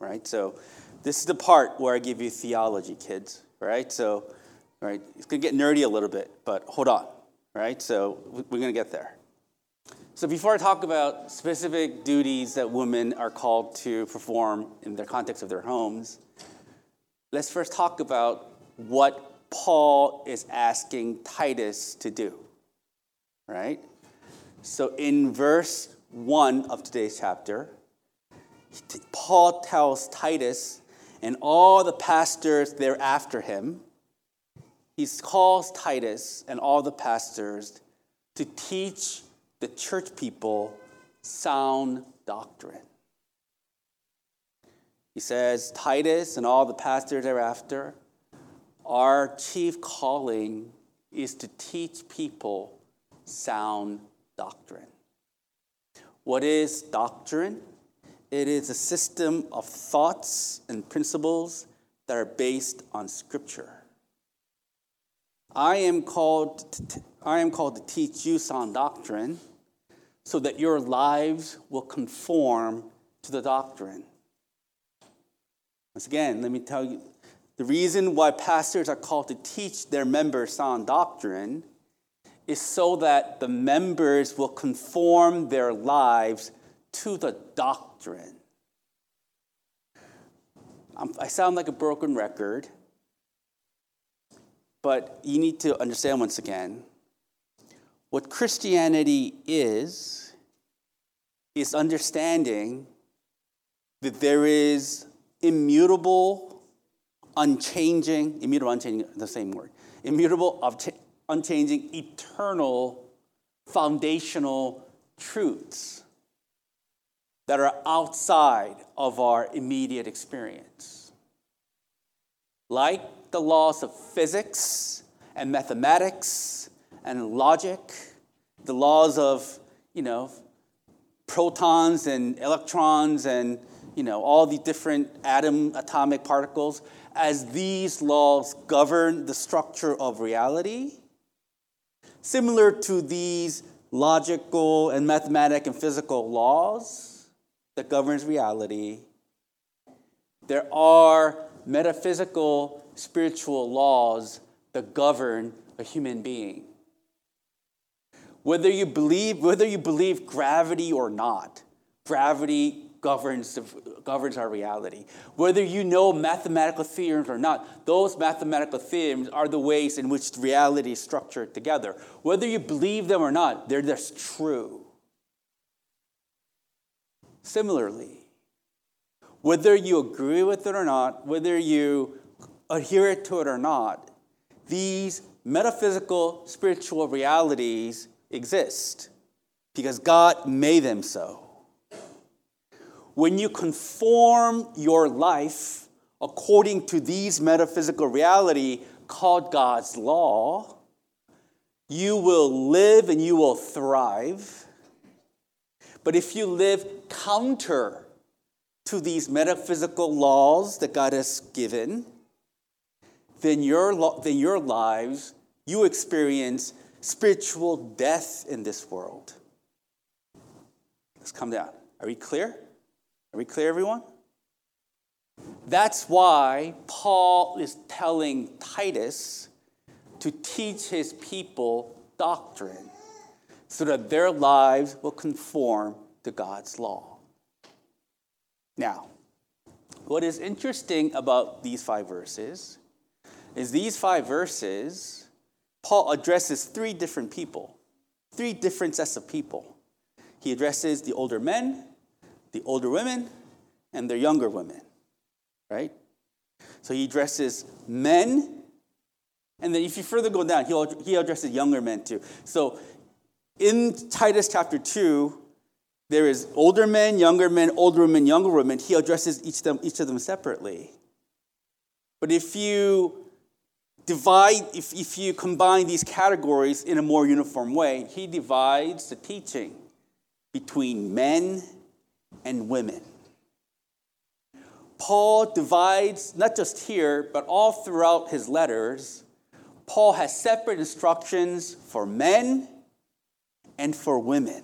right? So this is the part where I give you theology, kids, right? So, right, it's going to get nerdy a little bit, but hold on, right? So we're going to get there. So before I talk about specific duties that women are called to perform in the context of their homes, let's first talk about what Paul is asking Titus to do, right? So in verse 1 of today's chapter, Paul tells Titus and all the pastors thereafter him, he calls Titus and all the pastors to teach the church people sound doctrine. He says, Titus and all the pastors thereafter, our chief calling is to teach people sound doctrine. What is doctrine? It is a system of thoughts and principles that are based on Scripture. I am called to, I am called to teach you sound doctrine so that your lives will conform to the doctrine. Once again, let me tell you the reason why pastors are called to teach their members sound doctrine is so that the members will conform their lives to the doctrine. I sound like a broken record, but you need to understand once again what Christianity is, is understanding that there is immutable, unchanging, immutable, unchanging, the same word, immutable, unchanging, eternal, foundational truths that are outside of our immediate experience. Like the laws of physics and mathematics and logic, the laws of, you know, protons and electrons and, you know, all the different atom atomic particles, as these laws govern the structure of reality, Similar to these logical and mathematic and physical laws that governs reality, there are metaphysical spiritual laws that govern a human being. Whether you believe, whether you believe gravity or not, gravity governs, governs our reality. Whether you know mathematical theorems or not, those mathematical theorems are the ways in which reality is structured together. Whether you believe them or not, they're just true. Similarly, whether you agree with it or not, whether you adhere to it or not, these metaphysical spiritual realities exist because God made them so when you conform your life according to these metaphysical reality called God's law, you will live and you will thrive. But if you live counter to these metaphysical laws that God has given, then your, then your lives, you experience spiritual death in this world. Let's come down. Are we clear? Are we clear, everyone? That's why Paul is telling Titus to teach his people doctrine so that their lives will conform to God's law. Now, what is interesting about these five verses is these five verses, Paul addresses three different people, three different sets of people. He addresses the older men, the older women and the younger women, right? So he addresses men, and then if you further go down, he addresses younger men too. So in Titus chapter 2, there is older men, younger men, older women, younger women. He addresses each of them, each of them separately. But if you divide, if, if you combine these categories in a more uniform way, he divides the teaching between men and women. Paul divides, not just here, but all throughout his letters, Paul has separate instructions for men and for women.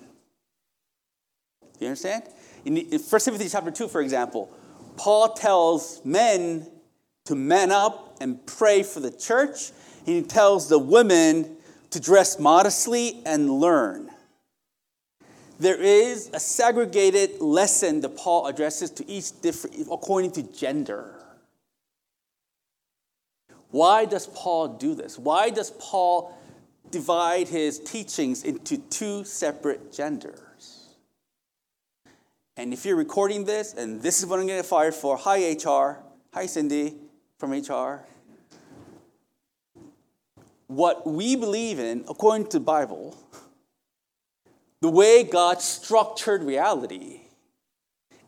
You understand? In, 1 Timothy chapter 2, for example, Paul tells men to man up and pray for the church. He tells the women to dress modestly and learn. There is a segregated lesson that Paul addresses to each different according to gender. Why does Paul do this? Why does Paul divide his teachings into two separate genders? And if you're recording this, and this is what I'm going to fire for, hi HR, hi Cindy from HR. What we believe in, according to the Bible, the way God structured reality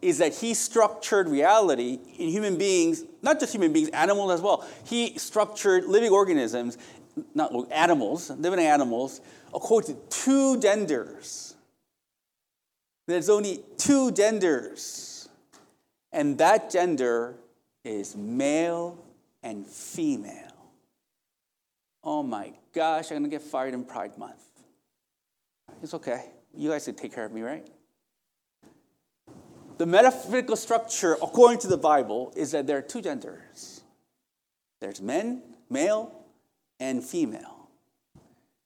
is that He structured reality in human beings, not just human beings, animals as well. He structured living organisms, not animals, living animals, according to two genders there's only two genders, and that gender is male and female. Oh my gosh, I'm gonna get fired in Pride Month. It's okay. You guys can take care of me, right? The metaphysical structure, according to the Bible, is that there are two genders there's men, male, and female.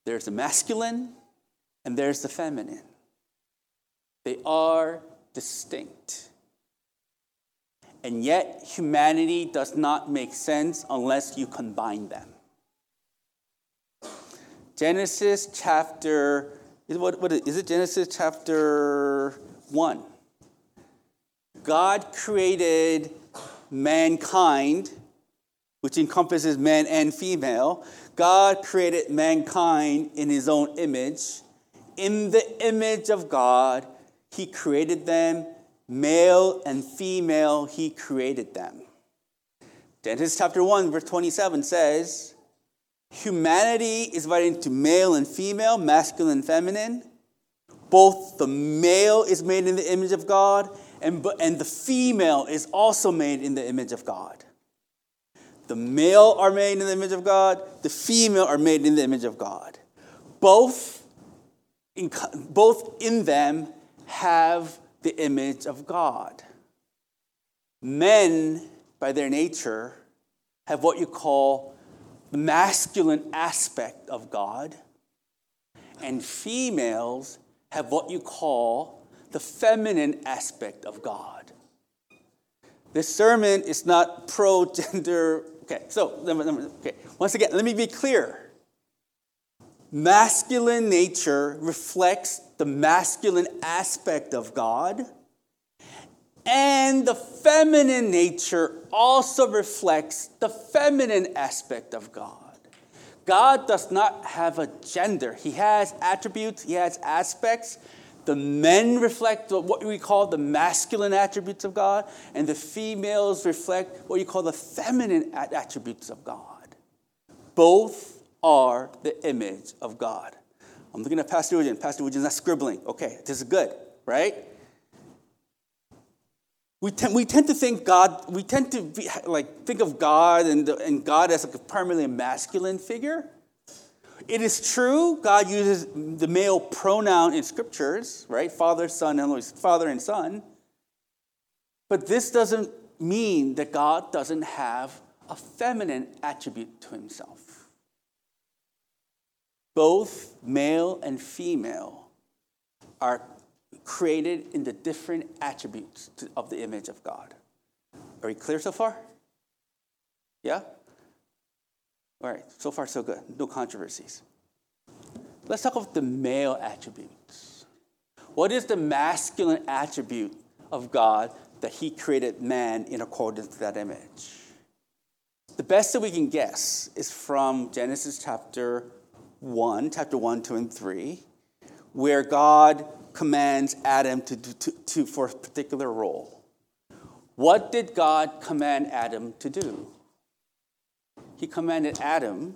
There's the masculine, and there's the feminine. They are distinct. And yet, humanity does not make sense unless you combine them. Genesis chapter, is, what, what is it? Genesis chapter 1. God created mankind, which encompasses man and female. God created mankind in his own image. In the image of God, he created them, male and female, He created them. Genesis chapter 1, verse 27 says, Humanity is divided into male and female, masculine and feminine. Both the male is made in the image of God, and, and the female is also made in the image of God. The male are made in the image of God, the female are made in the image of God. Both in, both in them have the image of God. Men, by their nature, have what you call the masculine aspect of God, and females have what you call the feminine aspect of God. This sermon is not pro gender. Okay, so, okay, once again, let me be clear masculine nature reflects the masculine aspect of God, and the feminine nature also reflects the feminine aspect of God. God does not have a gender, He has attributes, He has aspects. The men reflect what we call the masculine attributes of God, and the females reflect what you call the feminine attributes of God. Both are the image of God. I'm looking at Pastor Eugene. Pastor Eugene's not scribbling. Okay, this is good, right? We tend, we tend to think God, we tend to be, like think of God and, and God as like a primarily a masculine figure. It is true, God uses the male pronoun in scriptures, right? Father, Son, and Father and Son. But this doesn't mean that God doesn't have a feminine attribute to himself both male and female are created in the different attributes of the image of God. Are we clear so far? Yeah? All right, so far so good. No controversies. Let's talk about the male attributes. What is the masculine attribute of God that He created man in accordance to that image? The best that we can guess is from Genesis chapter 1, chapter 1, 2, and 3, where God commands Adam to, to, to, for a particular role. What did God command Adam to do? He commanded Adam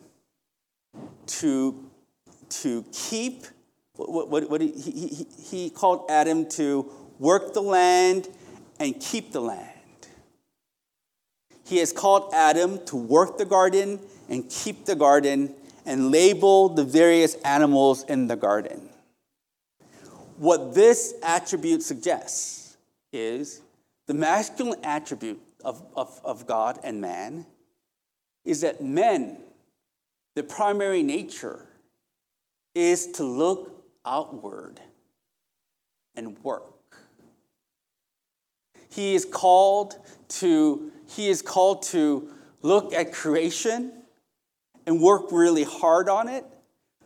to, to keep, what, what, what he, he, he called Adam to work the land and keep the land. He has called Adam to work the garden and keep the garden and label the various animals in the garden. What this attribute suggests is the masculine attribute of, of, of God and man is that men, the primary nature, is to look outward and work. He is called to, he is called to look at creation and work really hard on it,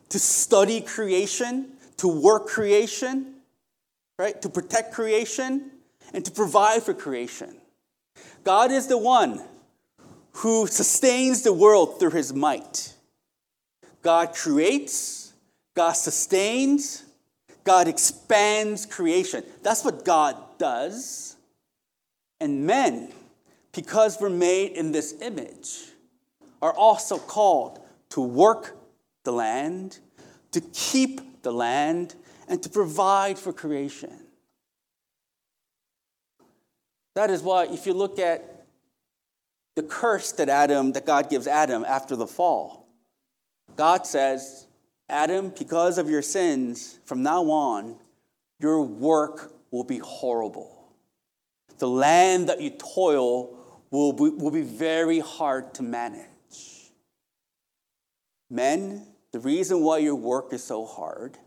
to study creation, to work creation, right? To protect creation and to provide for creation. God is the one who sustains the world through his might. God creates, God sustains, God expands creation. That's what God does. And men, because we're made in this image, are also called to work the land, to keep the land, and to provide for creation. That is why, if you look at the curse that Adam, that God gives Adam after the fall, God says, Adam, because of your sins, from now on, your work will be horrible. The land that you toil will be, will be very hard to manage. Men, the reason why your work is so hard,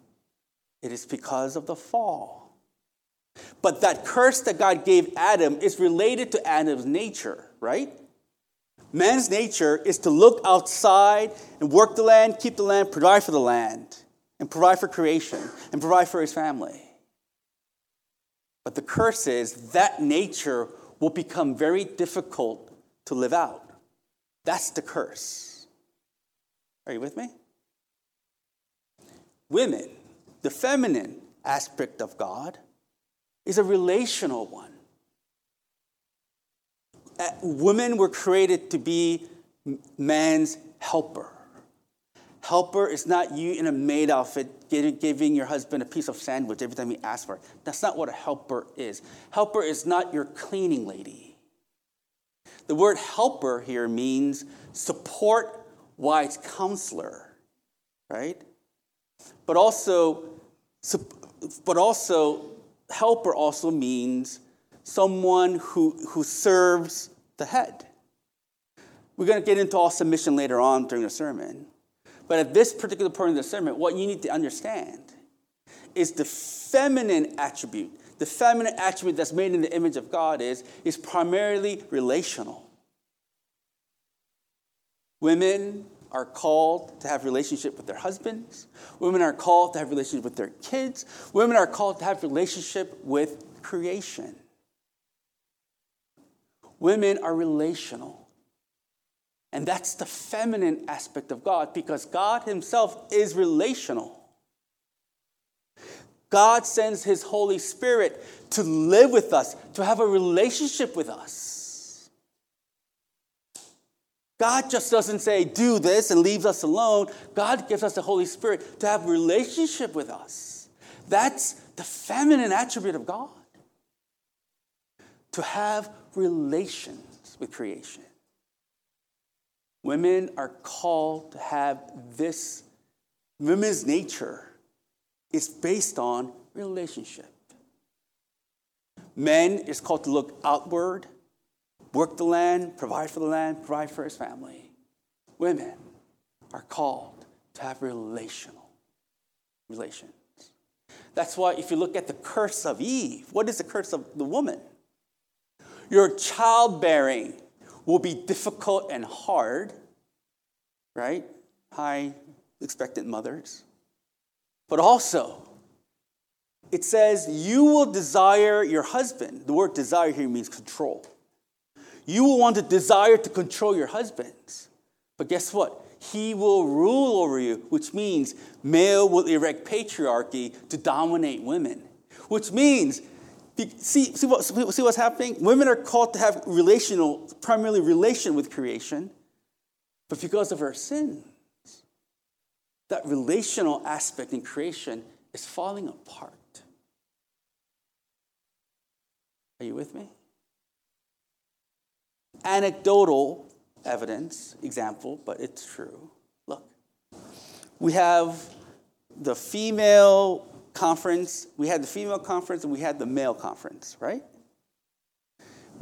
it is because of the fall. But that curse that God gave Adam is related to Adam's nature, right? Man's nature is to look outside and work the land, keep the land, provide for the land, and provide for creation, and provide for his family. But the curse is that nature will become very difficult to live out. That's the curse. Are you with me? Women, the feminine aspect of God, is a relational one. Uh, women were created to be man's helper. Helper is not you in a maid outfit giving your husband a piece of sandwich every time he asks for it. That's not what a helper is. Helper is not your cleaning lady. The word helper here means support wise counselor, right? But also, but also helper also means someone who, who serves the head. We're going to get into all submission later on during the sermon. But at this particular point of the sermon, what you need to understand is the feminine attribute. The feminine attribute that's made in the image of God is, is primarily relational. Women are called to have relationship with their husbands. Women are called to have relationship with their kids. Women are called to have relationship with creation. Women are relational. And that's the feminine aspect of God because God Himself is relational. God sends His Holy Spirit to live with us, to have a relationship with us. God just doesn't say, do this and leaves us alone. God gives us the Holy Spirit to have a relationship with us. That's the feminine attribute of God. To have relations with creation. Women are called to have this. Women's nature is based on relationship. Men is called to look outward work the land, provide for the land, provide for his family. Women are called to have relational relations. That's why if you look at the curse of Eve, what is the curse of the woman? Your childbearing will be difficult and hard, right? Hi expectant mothers. But also, it says, you will desire your husband. The word desire here means control. You will want to desire to control your husbands. But guess what? He will rule over you, which means male will erect patriarchy to dominate women. Which means, see, see, what, see what's happening? Women are called to have relational, primarily relation with creation, but because of our sins, that relational aspect in creation is falling apart. Are you with me? anecdotal evidence, example, but it's true. Look, we have the female conference, we had the female conference, and we had the male conference, right?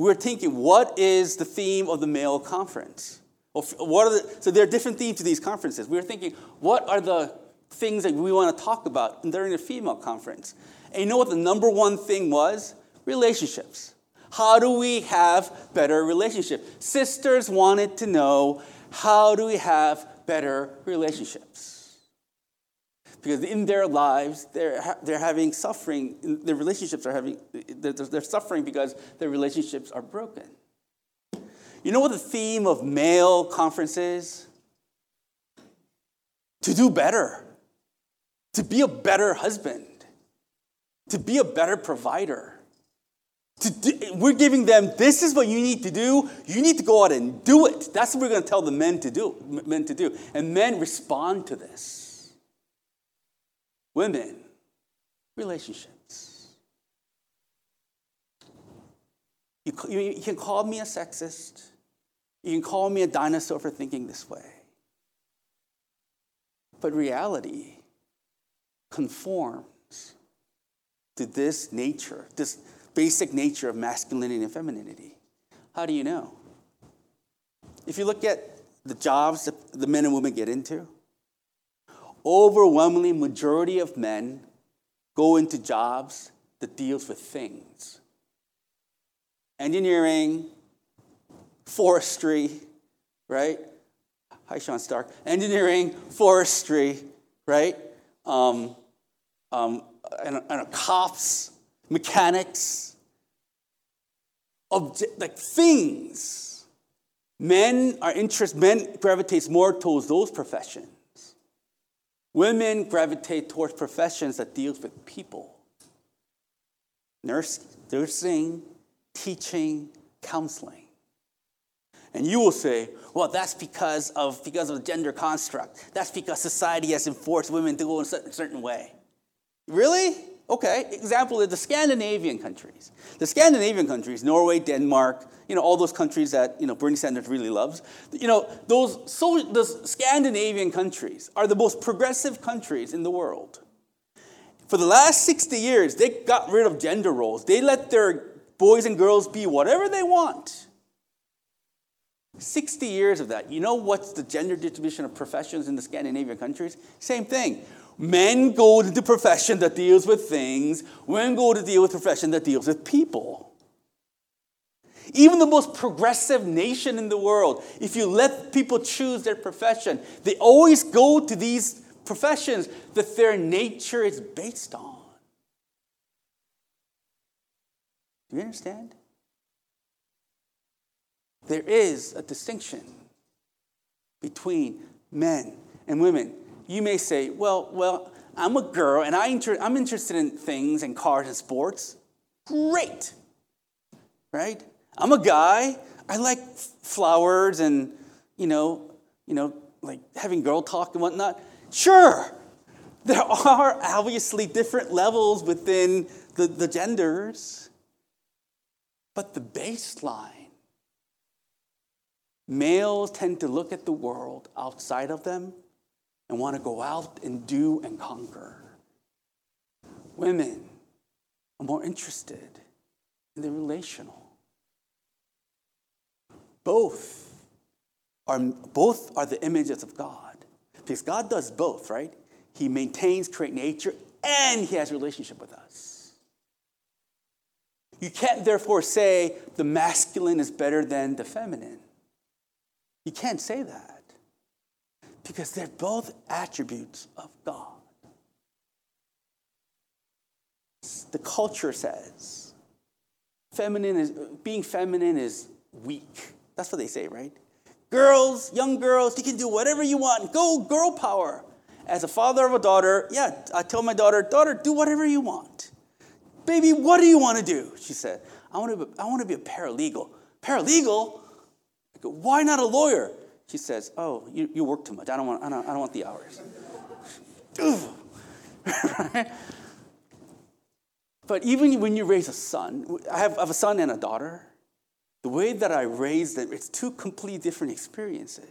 we were thinking, what is the theme of the male conference? What are the, so there are different themes to these conferences. We were thinking, what are the things that we want to talk about during the female conference? And you know what the number one thing was? Relationships. How do we have better relationships? Sisters wanted to know how do we have better relationships? Because in their lives, they're, they're having suffering, their relationships are having, they're, they're suffering because their relationships are broken. You know what the theme of male conference is? To do better, to be a better husband, to be a better provider. Do, we're giving them this is what you need to do. You need to go out and do it. That's what we're going to tell the men to do. Men to do, and men respond to this. Women, relationships. You, you, you can call me a sexist. You can call me a dinosaur for thinking this way. But reality conforms to this nature, this basic nature of masculinity and femininity. How do you know? If you look at the jobs that the men and women get into, overwhelmingly majority of men go into jobs that deals with things. Engineering, forestry, right? Hi, Sean Stark. Engineering, forestry, right? Um, um, and, and cops, mechanics, object, like things. Men are interest. men gravitates more towards those professions. Women gravitate towards professions that deals with people. Nursing, teaching, counseling. And you will say, well, that's because of, because of the gender construct. That's because society has enforced women to go in a certain way. Really? Okay. Example is the Scandinavian countries. The Scandinavian countries, Norway, Denmark, you know, all those countries that, you know, Bernie Sanders really loves. You know, those, so, those Scandinavian countries are the most progressive countries in the world. For the last 60 years, they got rid of gender roles. They let their boys and girls be whatever they want. 60 years of that. You know what's the gender distribution of professions in the Scandinavian countries? Same thing. Men go into profession that deals with things, women go to deal with profession that deals with people. Even the most progressive nation in the world, if you let people choose their profession, they always go to these professions that their nature is based on. Do you understand? there is a distinction between men and women. You may say, well, well, I'm a girl and I inter- I'm interested in things and cars and sports. Great. Right? I'm a guy. I like flowers and, you know, you know, like having girl talk and whatnot. Sure. There are obviously different levels within the, the genders. But the baseline Males tend to look at the world outside of them and want to go out and do and conquer. Women are more interested in the relational. Both are, both are the images of God. Because God does both, right? He maintains, create nature, and he has a relationship with us. You can't therefore say the masculine is better than the feminine. You can't say that because they're both attributes of God. The culture says feminine is being feminine is weak. That's what they say, right? Girls, young girls, you can do whatever you want. Go, girl power. As a father of a daughter, yeah, I tell my daughter, daughter, do whatever you want. Baby, what do you want to do? She said, I want to be, I want to be a paralegal. Paralegal? Why not a lawyer? She says, oh, you, you work too much. I don't want, I don't, I don't want the hours. But even when you raise a son, I have, I have a son and a daughter. The way that I raise them, it's two completely different experiences.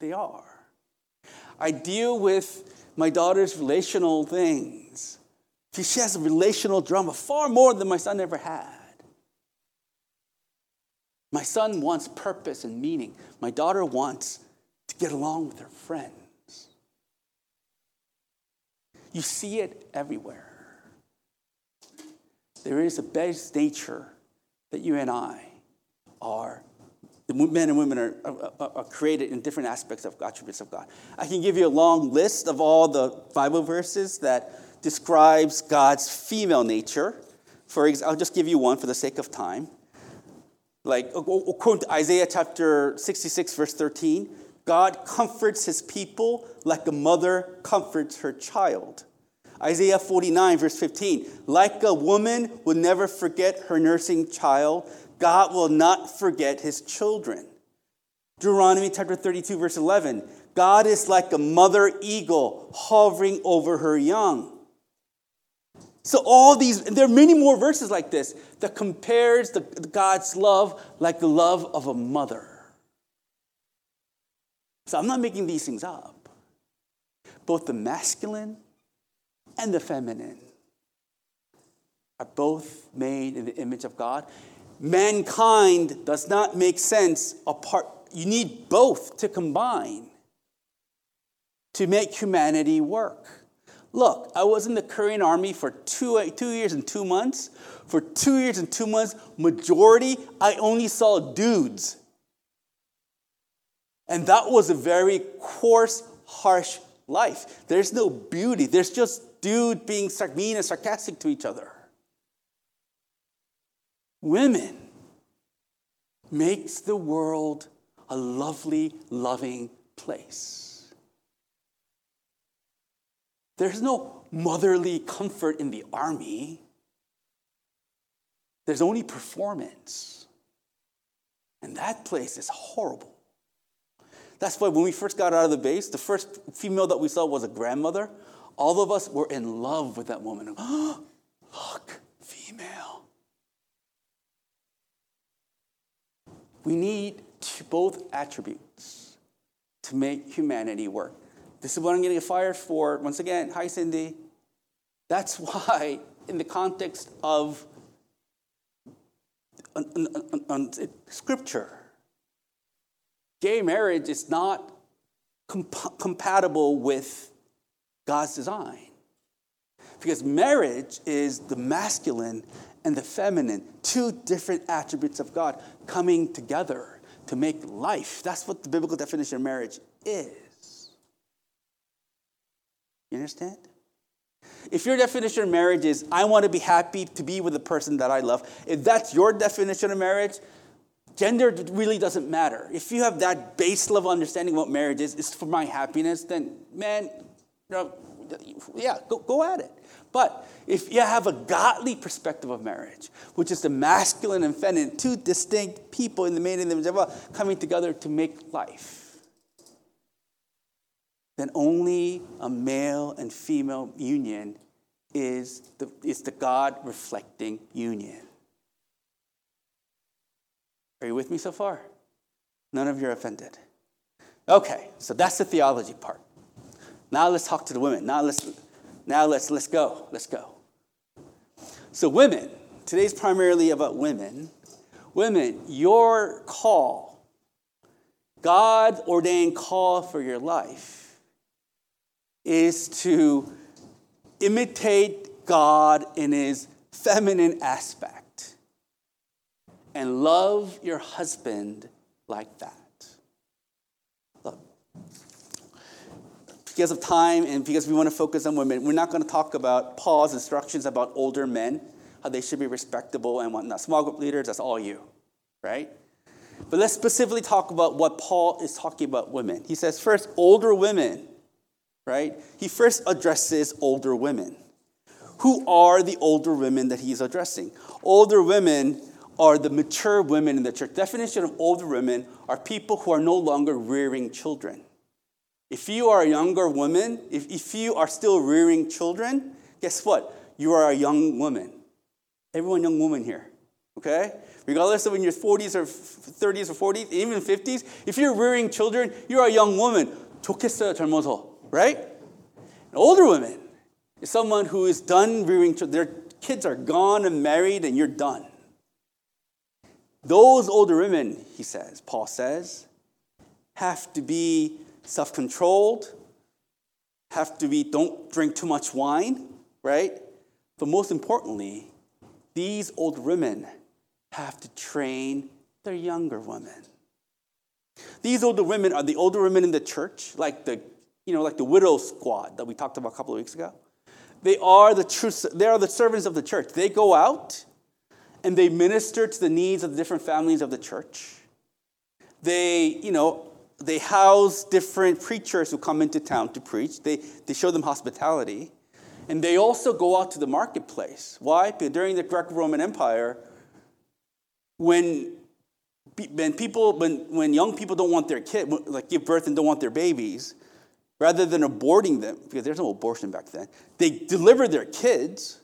They are. I deal with my daughter's relational things. She has a relational drama far more than my son ever had. My son wants purpose and meaning. My daughter wants to get along with her friends. You see it everywhere. There is a base nature that you and I are the men and women are, are, are, created in different aspects of attributes of God. I can give you a long list of all the Bible verses that describes God's female nature. For I'll just give you one for the sake of time. Like according to Isaiah chapter 66, verse 13, God comforts his people like a mother comforts her child. Isaiah 49, verse 15, like a woman will never forget her nursing child, God will not forget his children. Deuteronomy chapter 32, verse 11, God is like a mother eagle hovering over her young. So all these, there are many more verses like this that compares the, God's love like the love of a mother. So I'm not making these things up. Both the masculine and the feminine are both made in the image of God. Mankind does not make sense apart. You need both to combine to make humanity work. Look, I was in the Korean army for two, two years and two months. For two years and two months, majority, I only saw dudes. And that was a very coarse, harsh life. There's no beauty. There's just dude being mean and sarcastic to each other. Women makes the world a lovely, loving place. There's no motherly comfort in the army. There's only performance. And that place is horrible. That's why when we first got out of the base, the first female that we saw was a grandmother. All of us were in love with that woman. Look, female. We need both attributes to make humanity work. This is what I'm going to get fired for. Once again, hi, Cindy. That's why, in the context of scripture, gay marriage is not comp- compatible with God's design. Because marriage is the masculine and the feminine, two different attributes of God coming together to make life. That's what the biblical definition of marriage is. You understand? If your definition of marriage is, I want to be happy to be with the person that I love, if that's your definition of marriage, gender really doesn't matter. If you have that base level understanding of what marriage is, it's for my happiness, then man, yeah, go, go at it. But if you have a godly perspective of marriage, which is the masculine and feminine, two distinct people in the main and the God coming together to make life, then only a male and female union is the, is the God reflecting union. Are you with me so far? None of you are offended. Okay, so that's the theology part. Now let's talk to the women. Now let's now let's let's go. Let's go. So women, today's primarily about women. Women, your call, God ordained call for your life is to imitate God in his feminine aspect and love your husband like that. Look, because of time and because we want to focus on women, we're not going to talk about Paul's instructions about older men, how they should be respectable and whatnot. Small group leaders, that's all you, right? But let's specifically talk about what Paul is talking about women. He says, first, older women right? He first addresses older women. Who are the older women that he's addressing? Older women are the mature women in the church. Definition of older women are people who are no longer rearing children. If you are a younger woman, if, if you are still rearing children, guess what? You are a young woman. Everyone young woman here, okay? Regardless of in your 40s or 30s or 40s, even 50s, if you're rearing children, you're a young woman. 좋겠어요, 젊어서 right? An older woman is someone who is done rearing children. Their kids are gone and married, and you're done. Those older women, he says, Paul says, have to be self controlled, have to be, don't drink too much wine, right? But most importantly, these older women have to train their younger women. These older women are the older women in the church, like the, you know, like the widow squad that we talked about a couple of weeks ago. They are the true, they are the servants of the church. They go out and they minister to the needs of the different families of the church. They, you know, they house different preachers who come into town to preach. They, they show them hospitality. And they also go out to the marketplace. Why? Because during the Greco Roman Empire, when, when, people, when, when young people don't want their kid, like give birth and don't want their babies, rather than aborting them, because there's no abortion back then, they deliver their kids,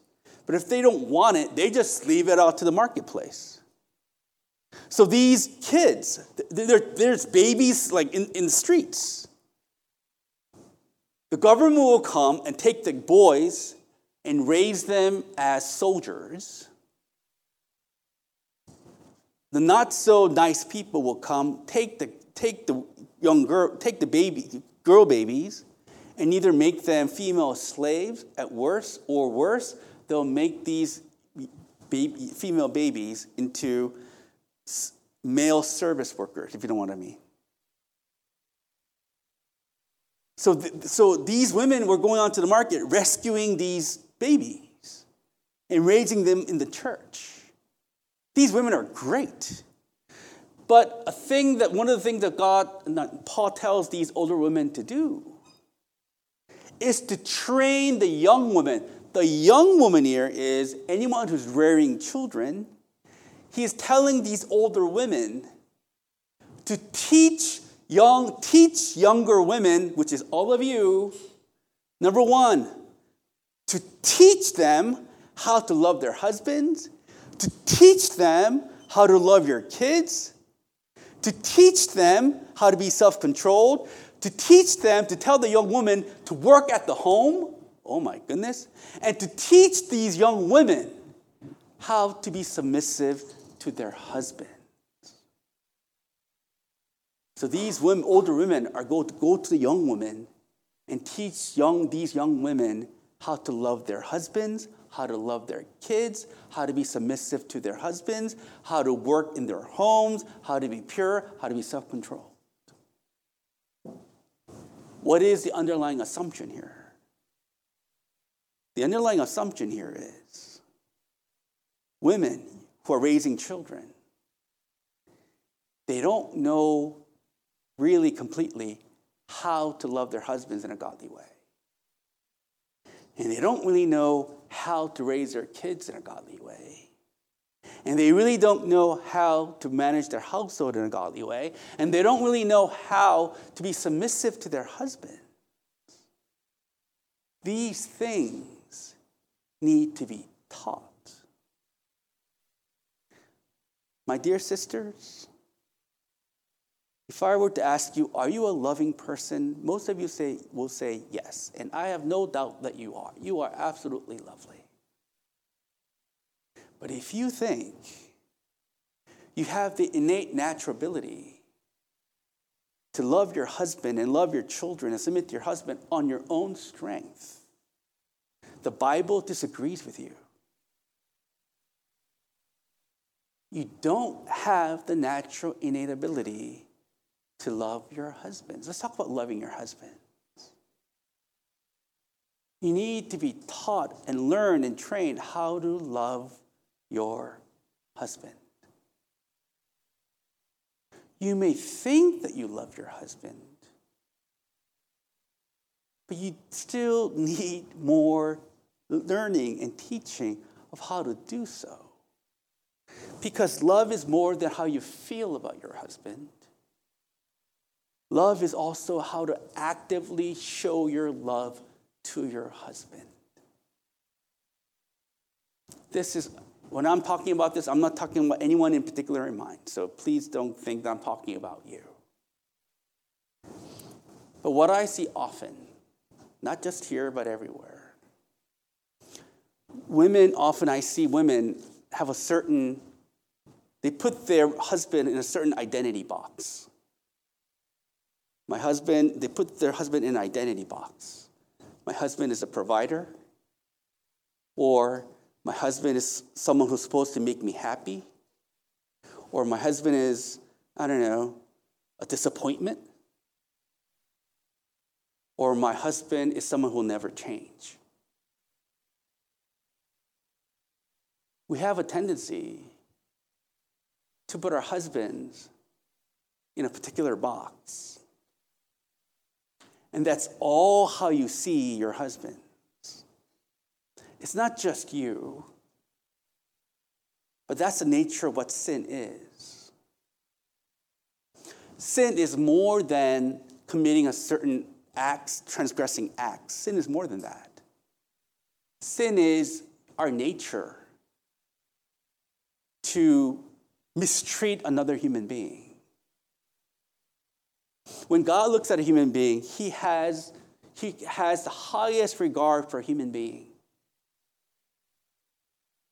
but if they don't want it, they just leave it out to the marketplace. So these kids, there's babies like in, in the streets. The government will come and take the boys and raise them as soldiers. The not so nice people will come, take the, take the young girl, take the baby, girl babies, and either make them female slaves at worst, or worse, they'll make these baby, female babies into male service workers, if you know what I mean. So, th- so these women were going onto the market rescuing these babies and raising them in the church. These women are great. But a thing that one of the things that God, Paul tells these older women to do is to train the young women. The young woman here is anyone who's rearing children. He is telling these older women to teach young, teach younger women, which is all of you, number one, to teach them how to love their husbands, to teach them how to love your kids, to teach them how to be self controlled, to teach them to tell the young woman to work at the home. Oh my goodness. And to teach these young women how to be submissive to their husbands. So these women, older women are going to go to the young women and teach young, these young women how to love their husbands, how to love their kids, how to be submissive to their husbands, how to work in their homes, how to be pure, how to be self controlled. What is the underlying assumption here? The underlying assumption here is women who are raising children, they don't know really completely how to love their husbands in a godly way. And they don't really know how to raise their kids in a godly way. And they really don't know how to manage their household in a godly way. And they don't really know how to be submissive to their husband. These things need to be taught. My dear sisters, if I were to ask you, are you a loving person? Most of you say, will say yes. And I have no doubt that you are. You are absolutely lovely. But if you think you have the innate natural ability to love your husband and love your children and submit to your husband on your own strength, the Bible disagrees with you. You don't have the natural innate ability to love your husbands. Let's talk about loving your husbands. You need to be taught and learned and trained how to love your husband. You may think that you love your husband, but you still need more learning and teaching of how to do so. Because love is more than how you feel about your husband. Love is also how to actively show your love to your husband. This is, when I'm talking about this, I'm not talking about anyone in particular in mind. So please don't think that I'm talking about you. But what I see often, not just here, but everywhere, women, often I see women have a certain they put their husband in a certain identity box. My husband, they put their husband in an identity box. My husband is a provider, or my husband is someone who's supposed to make me happy, or my husband is, I don't know, a disappointment, or my husband is someone who will never change. We have a tendency to put our husbands in a particular box. And that's all how you see your husband. It's not just you, but that's the nature of what sin is. Sin is more than committing a certain acts, transgressing acts. Sin is more than that. Sin is our nature to mistreat another human being. When God looks at a human being, he has, he has the highest regard for a human being.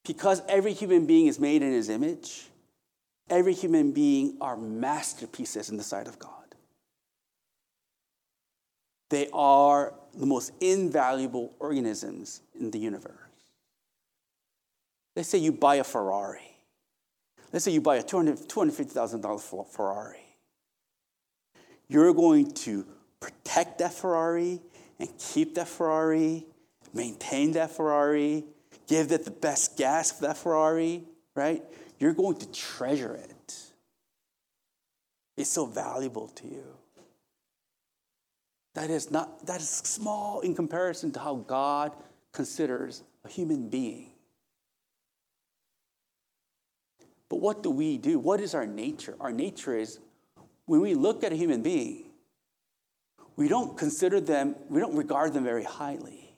Because every human being is made in his image, every human being are masterpieces in the sight of God. They are the most invaluable organisms in the universe. Let's say you buy a Ferrari. Let's say you buy a $250,000 Ferrari. You're going to protect that Ferrari and keep that Ferrari, maintain that Ferrari, give it the best gas for that Ferrari, right? You're going to treasure it. It's so valuable to you. That is not that is small in comparison to how God considers a human being. But what do we do? What is our nature? Our nature is when we look at a human being, we don't consider them, we don't regard them very highly.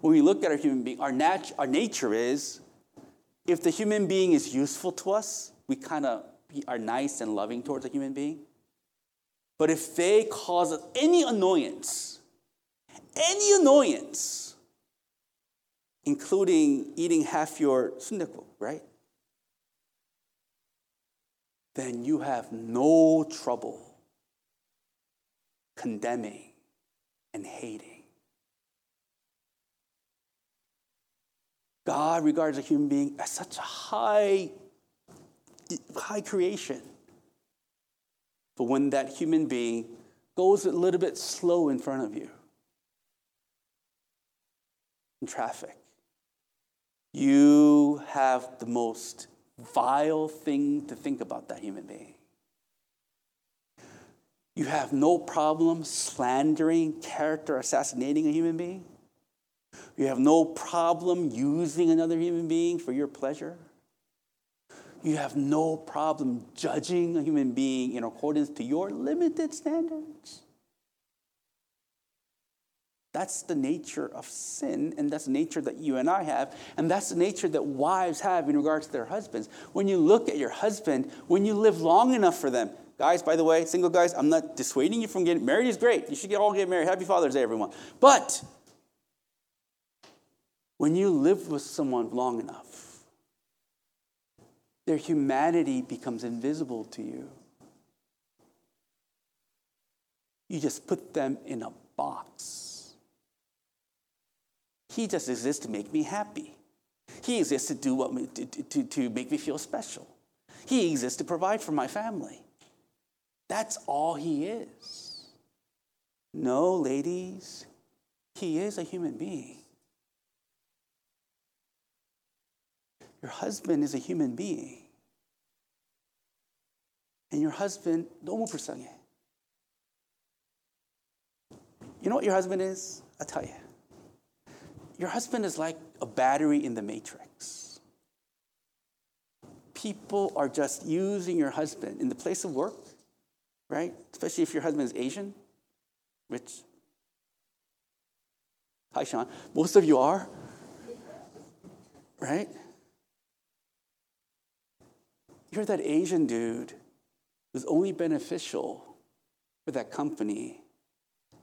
When we look at a human being, our, nat- our nature is if the human being is useful to us, we kind of are nice and loving towards a human being. But if they cause us any annoyance, any annoyance, including eating half your sundae, right? Then you have no trouble condemning and hating. God regards a human being as such a high, high creation. But when that human being goes a little bit slow in front of you in traffic, you have the most vile thing to think about that human being. You have no problem slandering, character assassinating a human being. You have no problem using another human being for your pleasure. You have no problem judging a human being in accordance to your limited standards. That's the nature of sin, and that's the nature that you and I have, and that's the nature that wives have in regards to their husbands. When you look at your husband, when you live long enough for them, guys, by the way, single guys, I'm not dissuading you from getting married is great. You should get, all get married. Happy Father's Day, everyone. But when you live with someone long enough, their humanity becomes invisible to you. You just put them in a box he just exists to make me happy. He exists to do what me, to, to, to make me feel special. He exists to provide for my family. That's all he is. No, ladies, he is a human being. Your husband is a human being. And your husband, 너무 불쌍해. You know what your husband is? I'll tell you. Your husband is like a battery in the matrix. People are just using your husband in the place of work, right? Especially if your husband is Asian, which, hi, Sean, most of you are, right? You're that Asian dude who's only beneficial for that company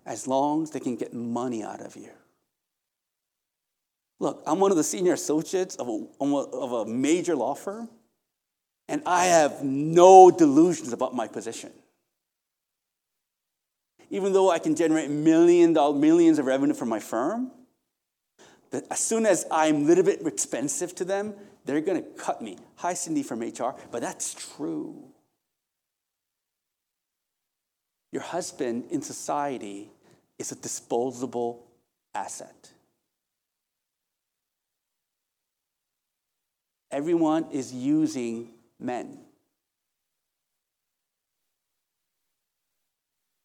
as long as they can get money out of you. Look, I'm one of the senior associates of a, of a major law firm. And I have no delusions about my position. Even though I can generate million dollar, millions of revenue from my firm, that as soon as I'm a little bit expensive to them, they're going to cut me. Hi, Cindy from HR, but that's true. Your husband in society is a disposable asset. Everyone is using men.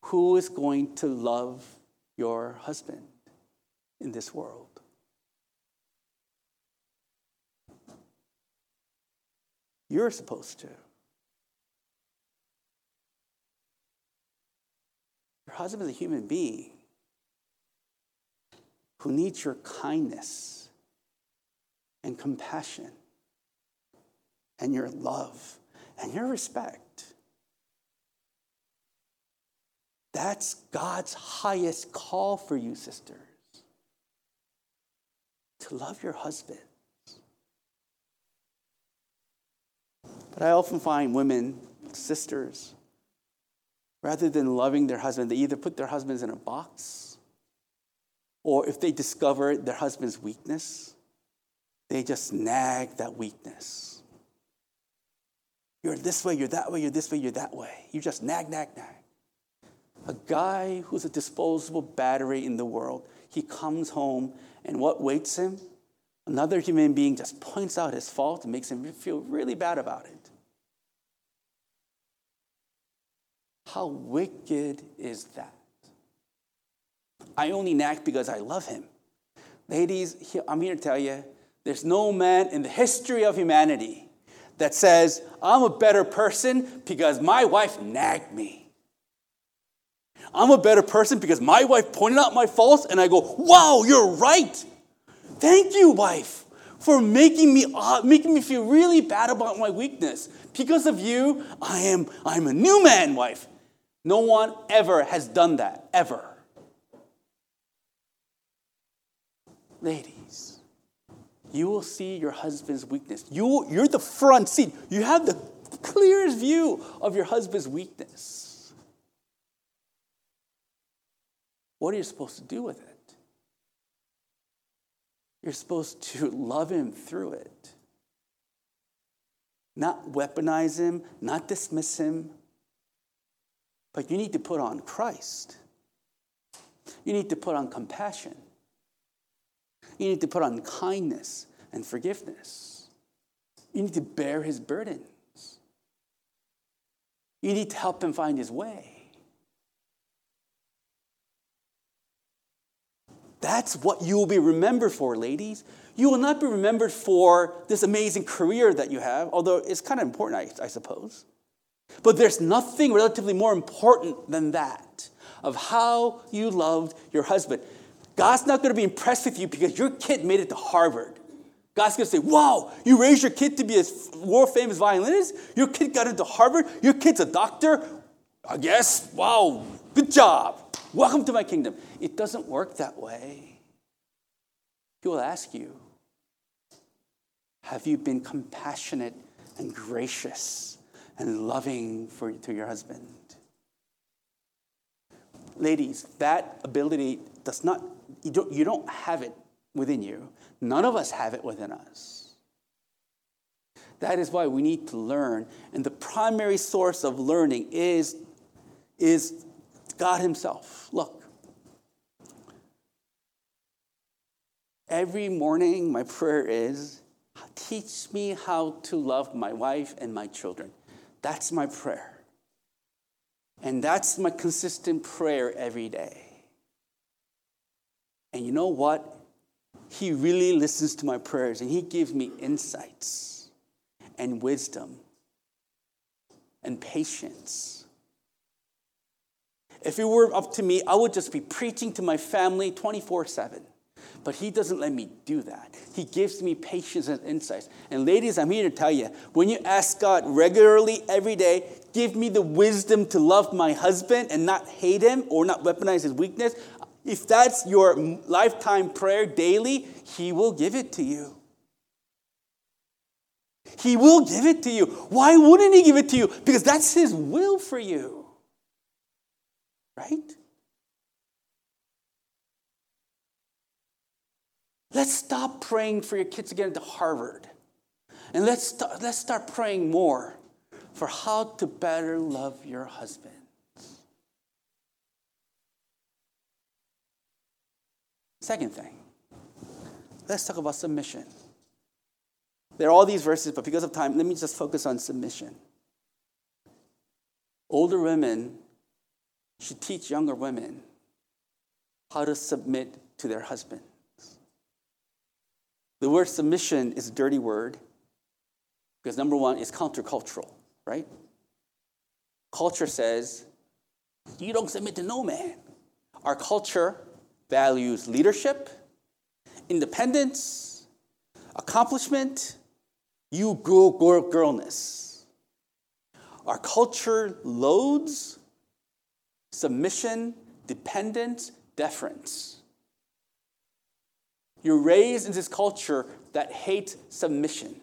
Who is going to love your husband in this world? You're supposed to. Your husband is a human being who needs your kindness and compassion and your love and your respect. That's God's highest call for you, sisters. To love your husband. But I often find women, sisters, rather than loving their husband, they either put their husbands in a box, or if they discover their husband's weakness, they just nag that weakness. You're this way, you're that way, you're this way, you're that way. You just nag, nag, nag. A guy who's a disposable battery in the world, he comes home, and what waits him? Another human being just points out his fault and makes him feel really bad about it. How wicked is that? I only nag because I love him. Ladies, I'm here to tell you there's no man in the history of humanity that says, I'm a better person because my wife nagged me. I'm a better person because my wife pointed out my faults and I go, wow, you're right. Thank you, wife, for making me, uh, making me feel really bad about my weakness. Because of you, I am I'm a new man, wife. No one ever has done that, ever. Ladies, you will see your husband's weakness. You, you're the front seat. You have the clearest view of your husband's weakness. What are you supposed to do with it? You're supposed to love him through it. Not weaponize him, not dismiss him, but you need to put on Christ. You need to put on compassion. You need to put on kindness and forgiveness. You need to bear his burdens. You need to help him find his way. That's what you will be remembered for, ladies. You will not be remembered for this amazing career that you have, although it's kind of important, I, I suppose. But there's nothing relatively more important than that of how you loved your husband. God's not going to be impressed with you because your kid made it to Harvard. God's going to say, Wow, you raised your kid to be a world famous violinist? Your kid got into Harvard? Your kid's a doctor? I guess, wow, good job. Welcome to my kingdom. It doesn't work that way. He will ask you, Have you been compassionate and gracious and loving for, to your husband. Ladies, that ability does not, you don't, you don't have it within you. None of us have it within us. That is why we need to learn. And the primary source of learning is, is God Himself. Look, every morning my prayer is teach me how to love my wife and my children. That's my prayer. And that's my consistent prayer every day. And you know what? He really listens to my prayers and he gives me insights and wisdom and patience. If it were up to me, I would just be preaching to my family 24 7. But He doesn't let me do that. He gives me patience and insights. And ladies, I'm here to tell you when you ask God regularly every day, give me the wisdom to love my husband and not hate him or not weaponize his weakness, if that's your lifetime prayer daily, He will give it to you. He will give it to you. Why wouldn't He give it to you? Because that's His will for you. Right? Let's stop praying for your kids to get into Harvard. And let's, start, let's start praying more for how to better love your husband. Second thing, let's talk about submission. There are all these verses, but because of time, let me just focus on submission. Older women should teach younger women how to submit to their husbands. The word submission is a dirty word because number one, it's countercultural, right? Culture says, you don't submit to no man. Our culture values leadership, independence, accomplishment, you girl, girl, girlness. Our culture loads submission, dependence, deference. You're raised in this culture that hates submission.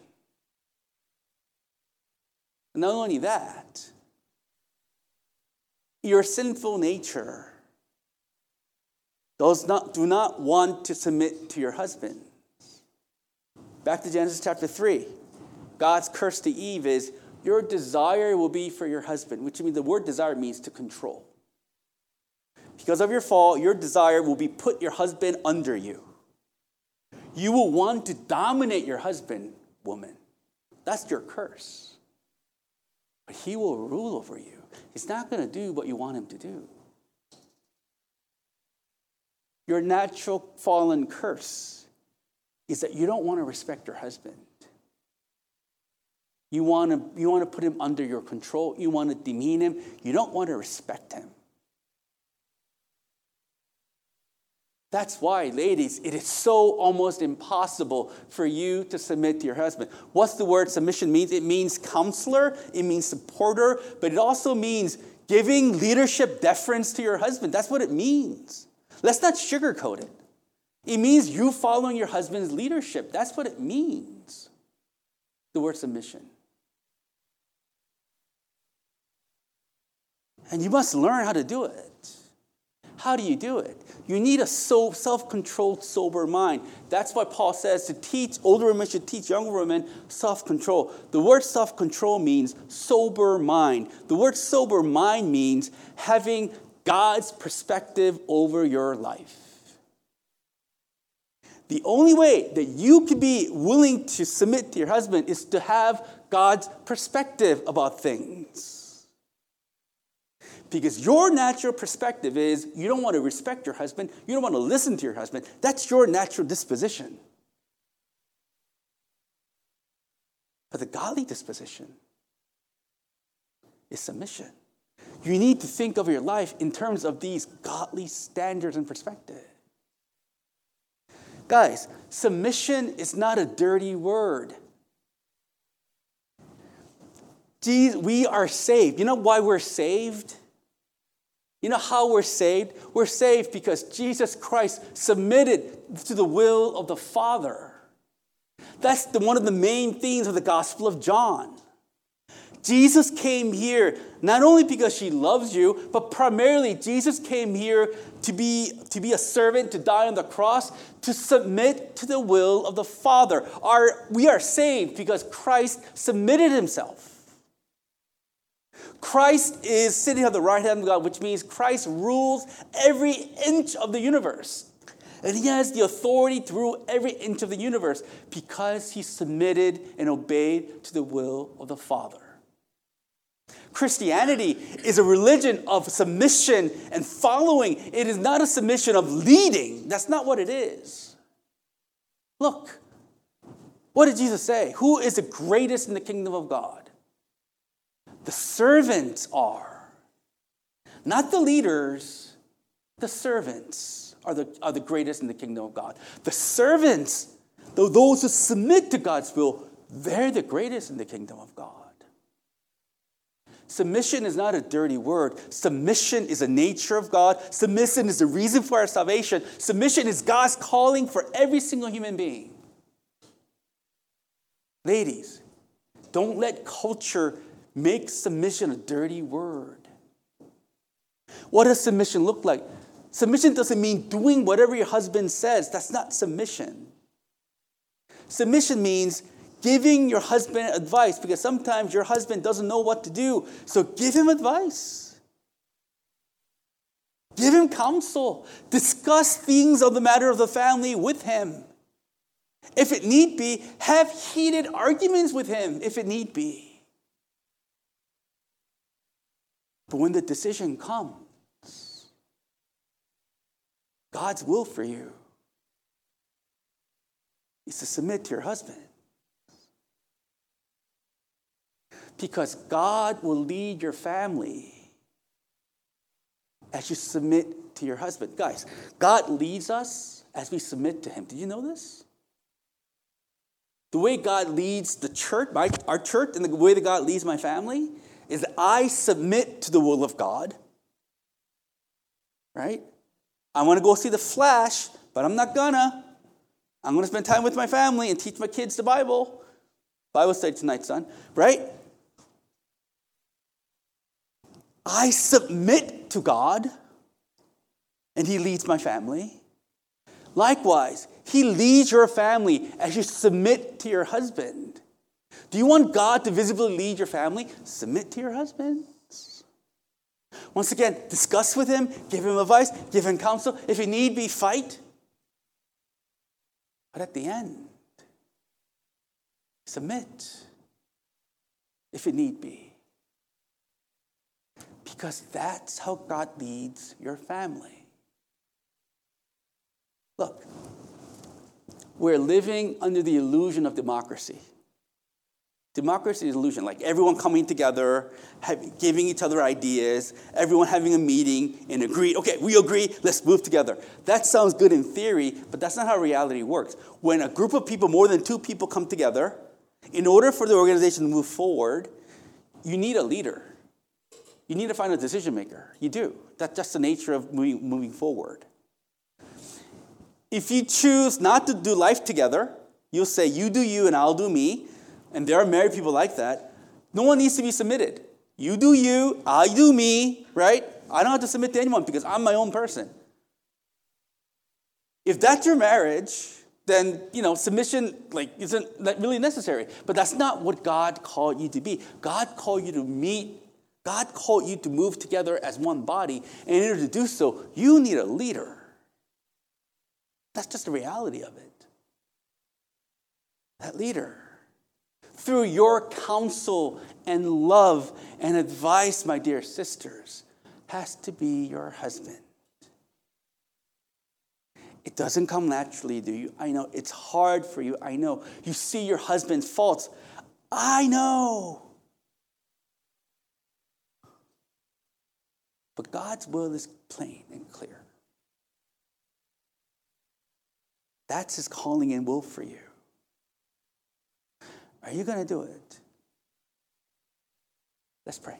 Not only that, your sinful nature does not, do not want to submit to your husband. Back to Genesis chapter 3. God's curse to Eve is your desire will be for your husband, which means the word desire means to control. Because of your fall, your desire will be put your husband under you. You will want to dominate your husband, woman. That's your curse. But he will rule over you. He's not going to do what you want him to do. Your natural fallen curse is that you don't want to respect your husband. You want to, you want to put him under your control. You want to demean him. You don't want to respect him. That's why, ladies, it is so almost impossible for you to submit to your husband. What's the word submission means? It means counselor, it means supporter, but it also means giving leadership deference to your husband. That's what it means. Let's not sugarcoat it. It means you following your husband's leadership. That's what it means. The word submission. And you must learn how to do it. How do you do it? You need a so self-controlled, sober mind. That's why Paul says to teach older women should teach younger women self-control. The word self-control means sober mind. The word sober mind means having God's perspective over your life. The only way that you can be willing to submit to your husband is to have God's perspective about things. Because your natural perspective is you don't want to respect your husband, you don't want to listen to your husband. That's your natural disposition. But the godly disposition is submission. You need to think of your life in terms of these godly standards and perspective. Guys, submission is not a dirty word. We are saved. You know why we're saved? You know how we're saved? We're saved because Jesus Christ submitted to the will of the Father. That's the, one of the main themes of the Gospel of John. Jesus came here not only because he loves you, but primarily Jesus came here to be, to be a servant, to die on the cross, to submit to the will of the Father. Our, we are saved because Christ submitted himself. Christ is sitting at the right hand of God, which means Christ rules every inch of the universe. And he has the authority to rule every inch of the universe because he submitted and obeyed to the will of the Father. Christianity is a religion of submission and following. It is not a submission of leading. That's not what it is. Look, what did Jesus say? Who is the greatest in the kingdom of God? The servants are. Not the leaders, the servants are the, are the greatest in the kingdom of God. The servants, those who submit to God's will, they're the greatest in the kingdom of God. Submission is not a dirty word. Submission is a nature of God. Submission is the reason for our salvation. Submission is God's calling for every single human being. Ladies, Don't let culture make submission a dirty word. What does submission look like? Submission doesn't mean doing whatever your husband says. That's not submission. Submission means giving your husband advice because sometimes your husband doesn't know what to do. So give him advice. Give him counsel. Discuss things of the matter of the family with him. If it need be, have heated arguments with him if it need be. But when the decision comes, God's will for you is to submit to your husband. Because God will lead your family as you submit to your husband. Guys, God leads us as we submit to Him. Did you know this? The way God leads the church, my, our church, and the way that God leads my family is I submit to the will of God. Right? I want to go see the flash, but I'm not gonna. I'm gonna spend time with my family and teach my kids the Bible. Bible study tonight, son. Right? I submit to God, and He leads my family. Likewise, He leads your family as you submit to your husband. Do you want God to visibly lead your family? Submit to your husband. Once again, discuss with him, give him advice, give him counsel. If you need be, fight. But at the end, submit if it need be. Because that's how God leads your family. Look, we're living under the illusion of democracy. Democracy is illusion, like everyone coming together, giving each other ideas, everyone having a meeting and agree, okay, we agree, let's move together. That sounds good in theory, but that's not how reality works. When a group of people, more than two people, come together, in order for the organization to move forward, you need a leader. You need to find a decision maker. You do. That's just the nature of moving, moving forward. If you choose not to do life together, you'll say, you do you and I'll do me and there are married people like that, no one needs to be submitted. You do you, I do me, right? I don't have to submit to anyone because I'm my own person. If that's your marriage, then you know submission like isn't really necessary. But that's not what God called you to be. God called you to meet. God called you to move together as one body. And in order to do so, you need a leader. That's just the reality of it. That leader through your counsel and love and advice, my dear sisters, has to be your husband. It doesn't come naturally, do you? I know. It's hard for you. I know. You see your husband's faults. I know. But God's will is plain and clear. That's his calling and will for you. Are you going to do it? Let's pray.